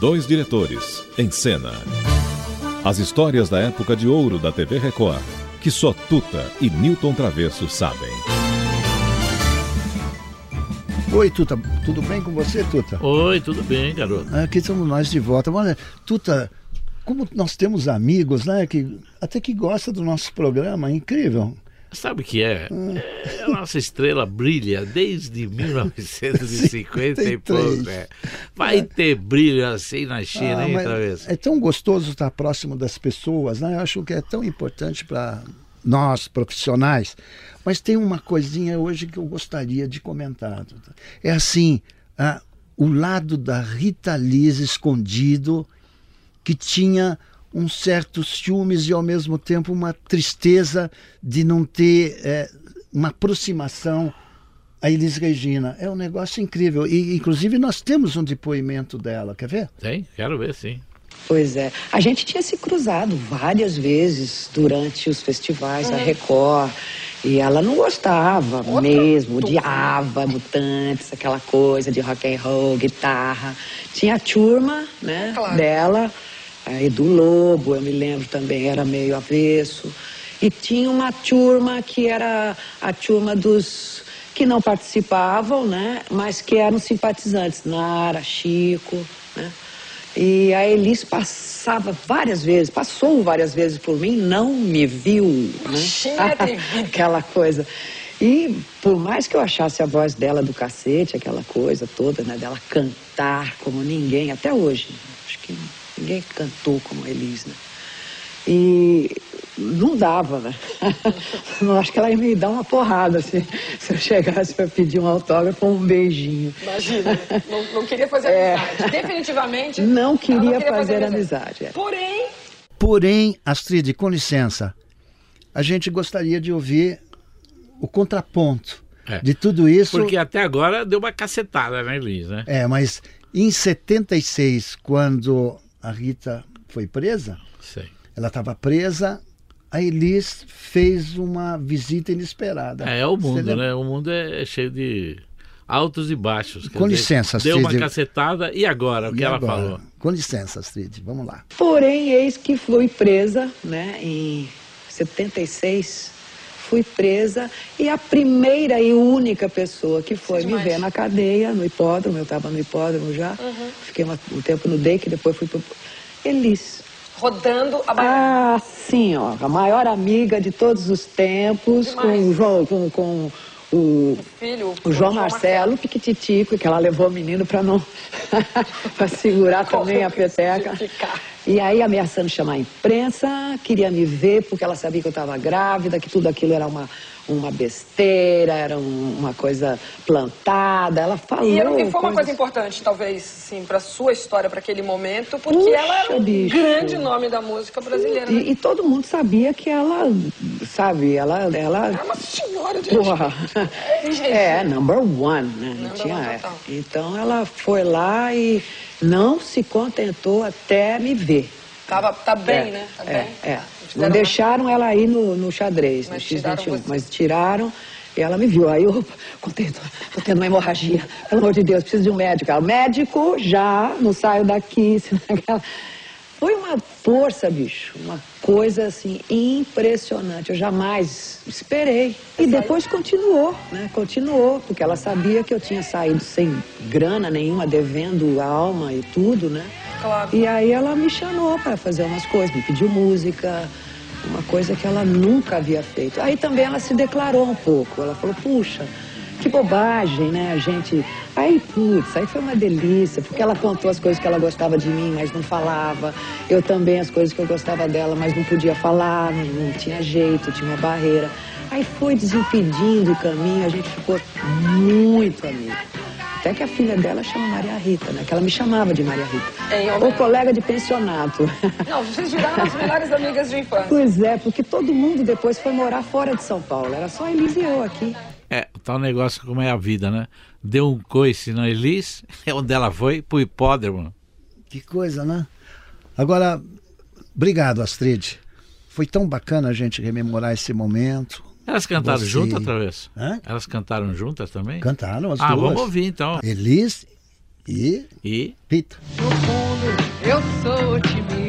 Dois diretores em cena. As histórias da época de ouro da TV Record, que só Tuta e Newton Travesso sabem. Oi, Tuta, tudo bem com você, Tuta? Oi, tudo bem, garoto. Aqui estamos nós de volta. Olha, Tuta, como nós temos amigos, né, que até que gosta do nosso programa, é incrível. Sabe o que é? é? A nossa estrela brilha desde 1950 e pouco. Né? Vai ter brilho assim na China, ah, hein, talvez? É tão gostoso estar próximo das pessoas, né? Eu acho que é tão importante para nós, profissionais. Mas tem uma coisinha hoje que eu gostaria de comentar. É assim, ah, o lado da Rita Liz escondido, que tinha um certo ciúmes e ao mesmo tempo uma tristeza de não ter é, uma aproximação a Elis Regina. É um negócio incrível. E, inclusive, nós temos um depoimento dela. Quer ver? Tem, quero ver, sim. Pois é. A gente tinha se cruzado várias vezes durante os festivais da Record. E ela não gostava Outra mesmo, odiava mutantes, aquela coisa de rock and roll, guitarra. Tinha a turma, né, claro. dela aí do Lobo, eu me lembro também, era meio avesso. E tinha uma turma que era a turma dos que não participavam, né? Mas que eram simpatizantes, Nara, Chico, né? E a Elis passava várias vezes, passou várias vezes por mim, não me viu, né? aquela coisa. E por mais que eu achasse a voz dela do cacete, aquela coisa toda, né? Dela cantar como ninguém, até hoje, acho que Ninguém cantou como a Elis, né? E não dava, né? Eu acho que ela ia me dar uma porrada se, se eu chegasse para pedir um autógrafo ou um beijinho. Imagina, não, não queria fazer é. amizade. Definitivamente. Não queria, não queria fazer, fazer, amizade. amizade é. Porém. Porém, Astrid, com licença, a gente gostaria de ouvir o contraponto é. de tudo isso. Porque até agora deu uma cacetada, né, Luiz? Né? É, mas em 76, quando a Rita foi presa. Sim. Ela estava presa. A Elis fez uma visita inesperada. É, é o mundo, né? O mundo é cheio de altos e baixos. Com licença, Astrid. Deu uma cacetada e agora? O que ela agora? falou? Com licença, Astrid. Vamos lá. Porém, eis que fui presa, né? Em 76 fui presa e a primeira e única pessoa que foi me ver na cadeia, no hipódromo, eu estava no hipódromo já, uhum. fiquei um tempo no DEIC, depois fui para Elis. Rodando a Bahia. Ah, sim, ó, a maior amiga de todos os tempos, com o João, com, com o, o, filho, o, João, João Marcelo, Marcelo, piquititico, que ela levou o menino para não para segurar também a peteca. E aí ameaçando chamar a imprensa, queria me ver porque ela sabia que eu estava grávida, que tudo aquilo era uma, uma besteira, era um, uma coisa plantada. Ela falou. E, e foi uma coisa importante, talvez, sim, para sua história, para aquele momento, porque Puxa, ela era um bicho. grande nome da música brasileira. E, né? e, todo mundo sabia que ela, sabe, ela. Ela era uma senhora de Porra. É, number one, né? Não, tinha, é. Então ela foi lá e não se contentou até me ver. Tava, tá bem, é, né? Tá é, bem. É. Não deixaram ela ir no, no xadrez, mas no X21, mas tiraram e ela me viu. Aí eu contei, tô, tendo uma hemorragia, pelo amor de Deus, preciso de um médico. Ela, médico, já, não saio daqui. Foi uma força, bicho, uma coisa assim impressionante. Eu jamais esperei. E depois continuou, né? Continuou, porque ela sabia que eu tinha saído sem grana nenhuma, devendo alma e tudo, né? Claro. E aí ela me chamou para fazer umas coisas, me pediu música, uma coisa que ela nunca havia feito. Aí também ela se declarou um pouco. Ela falou: puxa, que bobagem, né? A gente. Aí, putz, aí foi uma delícia, porque ela contou as coisas que ela gostava de mim, mas não falava. Eu também as coisas que eu gostava dela, mas não podia falar, não, não tinha jeito, tinha uma barreira. Aí foi desimpedindo o caminho, a gente ficou muito amigo. Até que a filha dela chama Maria Rita, né? Que ela me chamava de Maria Rita. Em Ou colega de pensionato. Não, vocês viraram as melhores amigas de infância. Pois é, porque todo mundo depois foi morar fora de São Paulo. Era só a Elise e eu aqui. Tal negócio como é a vida, né? Deu um coice na Elis, é onde ela foi, pro hipódromo. Que coisa, né? Agora, obrigado, Astrid. Foi tão bacana a gente rememorar esse momento. Elas cantaram Você- juntas, Travesso? Hã? Elas cantaram juntas também? Cantaram as ah, duas. vamos ouvir então. Elis e E Rita. No fundo, eu sou otimista.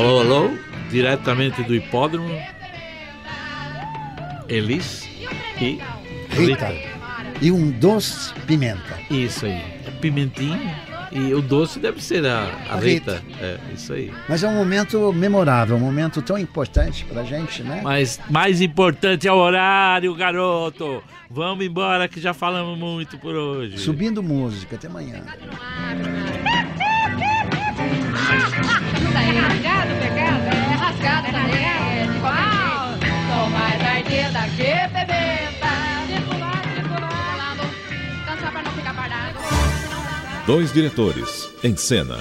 Alô, alô, diretamente do hipódromo. Elis e Rita. Rita. E um doce pimenta. Isso aí. Pimentinho. E o doce deve ser a, a A Rita. Rita. É, isso aí. Mas é um momento memorável, um momento tão importante pra gente, né? Mas mais importante é o horário, garoto. Vamos embora que já falamos muito por hoje. Subindo música, até amanhã. Daí, rasgado, pegado, é rasgado, é rasgado, de qualquer jeito. Sou mais ardida que pimenta. Circular, circular, dançar pra não ficar parado. Dois diretores, em cena.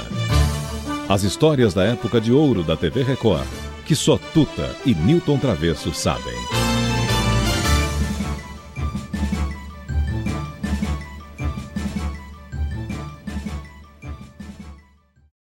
As histórias da época de ouro da TV Record, que só Tuta e Newton Travesso sabem.